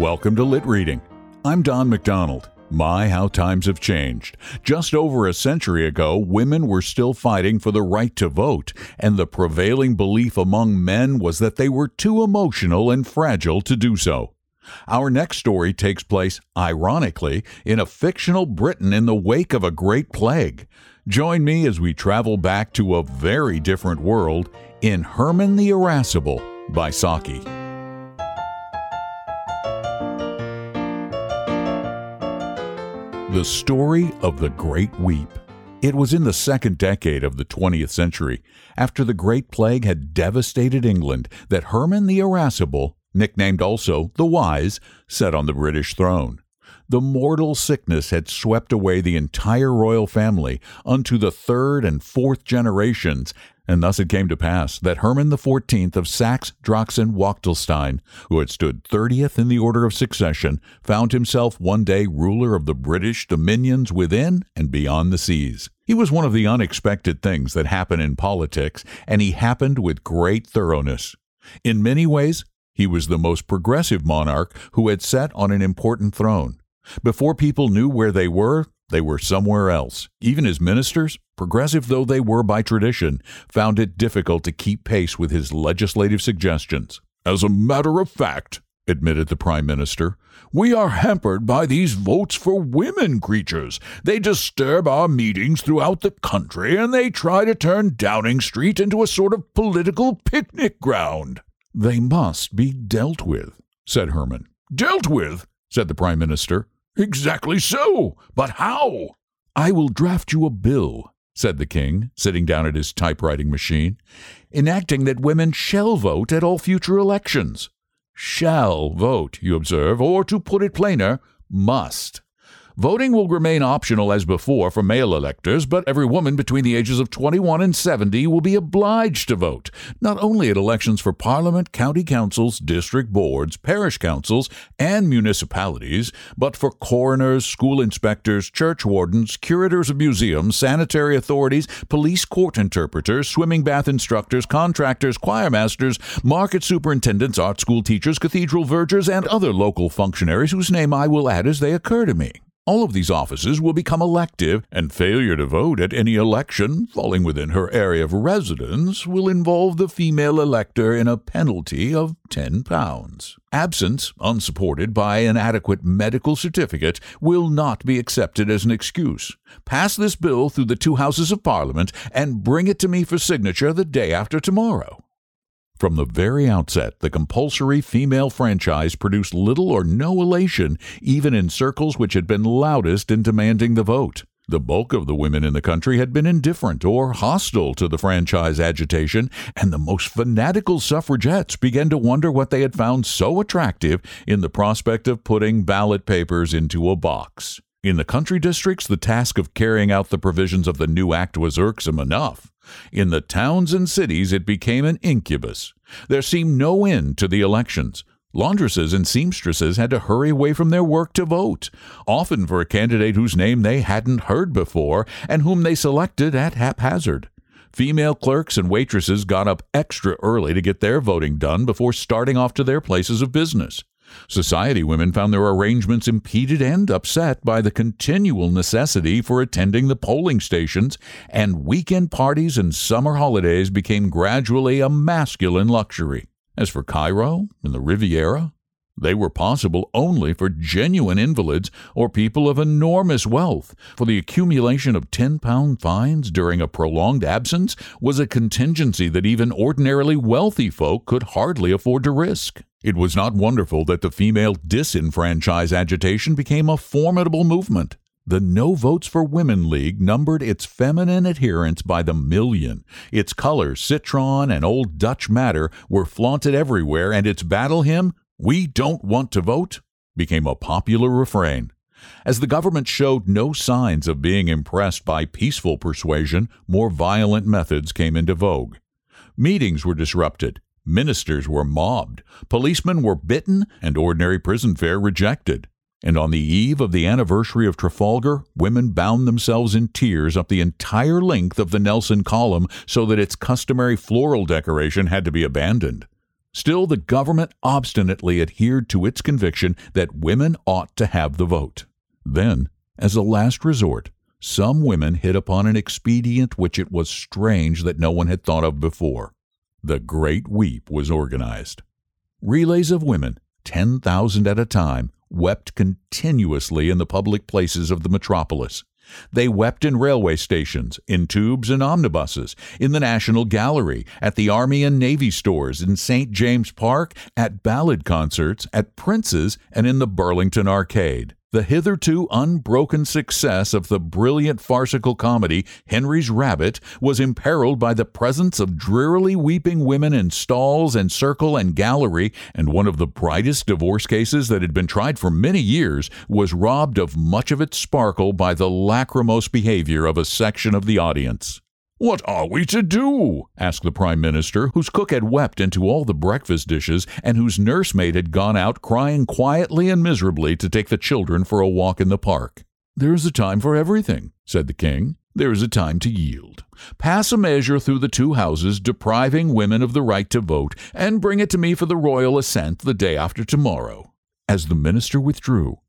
Welcome to Lit Reading. I'm Don McDonald. My, how times have changed. Just over a century ago, women were still fighting for the right to vote, and the prevailing belief among men was that they were too emotional and fragile to do so. Our next story takes place, ironically, in a fictional Britain in the wake of a great plague. Join me as we travel back to a very different world in Herman the Irascible by Saki. The Story of the Great Weep. It was in the second decade of the 20th century, after the Great Plague had devastated England, that Herman the Irascible, nicknamed also the Wise, sat on the British throne. The mortal sickness had swept away the entire royal family unto the third and fourth generations, and thus it came to pass that Herman XIV of Saxe, Drachsen, Wachtelstein, who had stood thirtieth in the order of succession, found himself one day ruler of the British dominions within and beyond the seas. He was one of the unexpected things that happen in politics, and he happened with great thoroughness. In many ways, he was the most progressive monarch who had sat on an important throne. Before people knew where they were, they were somewhere else. Even his ministers, progressive though they were by tradition, found it difficult to keep pace with his legislative suggestions. As a matter of fact, admitted the Prime Minister, we are hampered by these votes for women creatures. They disturb our meetings throughout the country and they try to turn Downing Street into a sort of political picnic ground. They must be dealt with, said Herman. Dealt with? Said the Prime Minister. Exactly so. But how? I will draft you a bill, said the king, sitting down at his typewriting machine, enacting that women shall vote at all future elections. Shall vote, you observe, or to put it plainer, must. Voting will remain optional as before for male electors, but every woman between the ages of 21 and 70 will be obliged to vote, not only at elections for Parliament, county councils, district boards, parish councils, and municipalities, but for coroners, school inspectors, church wardens, curators of museums, sanitary authorities, police court interpreters, swimming bath instructors, contractors, choir masters, market superintendents, art school teachers, cathedral vergers, and other local functionaries whose name I will add as they occur to me. All of these offices will become elective, and failure to vote at any election falling within her area of residence will involve the female elector in a penalty of £10. Absence, unsupported by an adequate medical certificate, will not be accepted as an excuse. Pass this bill through the two houses of Parliament and bring it to me for signature the day after tomorrow. From the very outset, the compulsory female franchise produced little or no elation, even in circles which had been loudest in demanding the vote. The bulk of the women in the country had been indifferent or hostile to the franchise agitation, and the most fanatical suffragettes began to wonder what they had found so attractive in the prospect of putting ballot papers into a box. In the country districts, the task of carrying out the provisions of the new act was irksome enough. In the towns and cities, it became an incubus. There seemed no end to the elections. Laundresses and seamstresses had to hurry away from their work to vote, often for a candidate whose name they hadn't heard before and whom they selected at haphazard. Female clerks and waitresses got up extra early to get their voting done before starting off to their places of business. Society women found their arrangements impeded and upset by the continual necessity for attending the polling stations, and weekend parties and summer holidays became gradually a masculine luxury. As for Cairo and the Riviera, They were possible only for genuine invalids or people of enormous wealth, for the accumulation of 10 pound fines during a prolonged absence was a contingency that even ordinarily wealthy folk could hardly afford to risk. It was not wonderful that the female disenfranchise agitation became a formidable movement. The No Votes for Women League numbered its feminine adherents by the million. Its colors, citron and old Dutch madder, were flaunted everywhere, and its battle hymn, we don't want to vote became a popular refrain. As the government showed no signs of being impressed by peaceful persuasion, more violent methods came into vogue. Meetings were disrupted, ministers were mobbed, policemen were bitten, and ordinary prison fare rejected. And on the eve of the anniversary of Trafalgar, women bound themselves in tiers up the entire length of the Nelson column so that its customary floral decoration had to be abandoned. Still, the government obstinately adhered to its conviction that women ought to have the vote. Then, as a last resort, some women hit upon an expedient which it was strange that no one had thought of before. The Great Weep was organized. Relays of women, 10,000 at a time, wept continuously in the public places of the metropolis. They wept in railway stations, in tubes and omnibuses, in the National Gallery, at the Army and Navy stores, in St. James Park, at ballad concerts, at Prince's, and in the Burlington Arcade. The hitherto unbroken success of the brilliant farcical comedy Henry's Rabbit was imperiled by the presence of drearily weeping women in stalls and circle and gallery, and one of the brightest divorce cases that had been tried for many years was robbed of much of its sparkle by the lachrymose behavior of a section of the audience. What are we to do? asked the Prime Minister, whose cook had wept into all the breakfast dishes and whose nursemaid had gone out crying quietly and miserably to take the children for a walk in the park. There is a time for everything, said the King. There is a time to yield. Pass a measure through the two houses depriving women of the right to vote, and bring it to me for the royal assent the day after tomorrow. As the minister withdrew,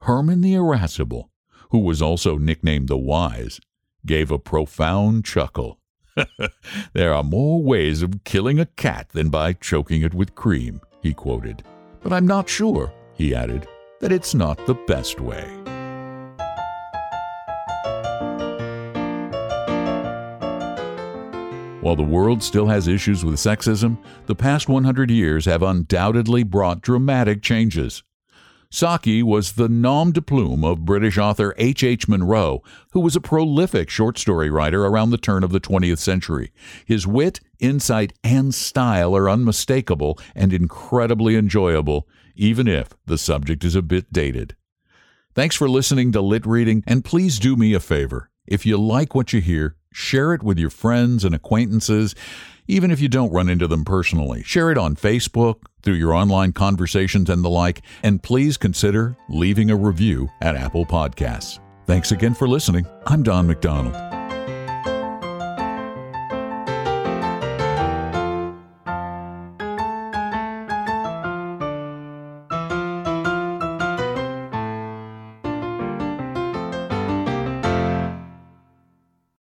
Herman the Irascible, who was also nicknamed the Wise, gave a profound chuckle. there are more ways of killing a cat than by choking it with cream, he quoted. But I'm not sure, he added, that it's not the best way. While the world still has issues with sexism, the past 100 years have undoubtedly brought dramatic changes. Saki was the nom de plume of British author H. H. Munro, who was a prolific short story writer around the turn of the 20th century. His wit, insight, and style are unmistakable and incredibly enjoyable, even if the subject is a bit dated. Thanks for listening to Lit Reading, and please do me a favor. If you like what you hear, share it with your friends and acquaintances even if you don't run into them personally. Share it on Facebook, through your online conversations and the like, and please consider leaving a review at Apple Podcasts. Thanks again for listening. I'm Don McDonald.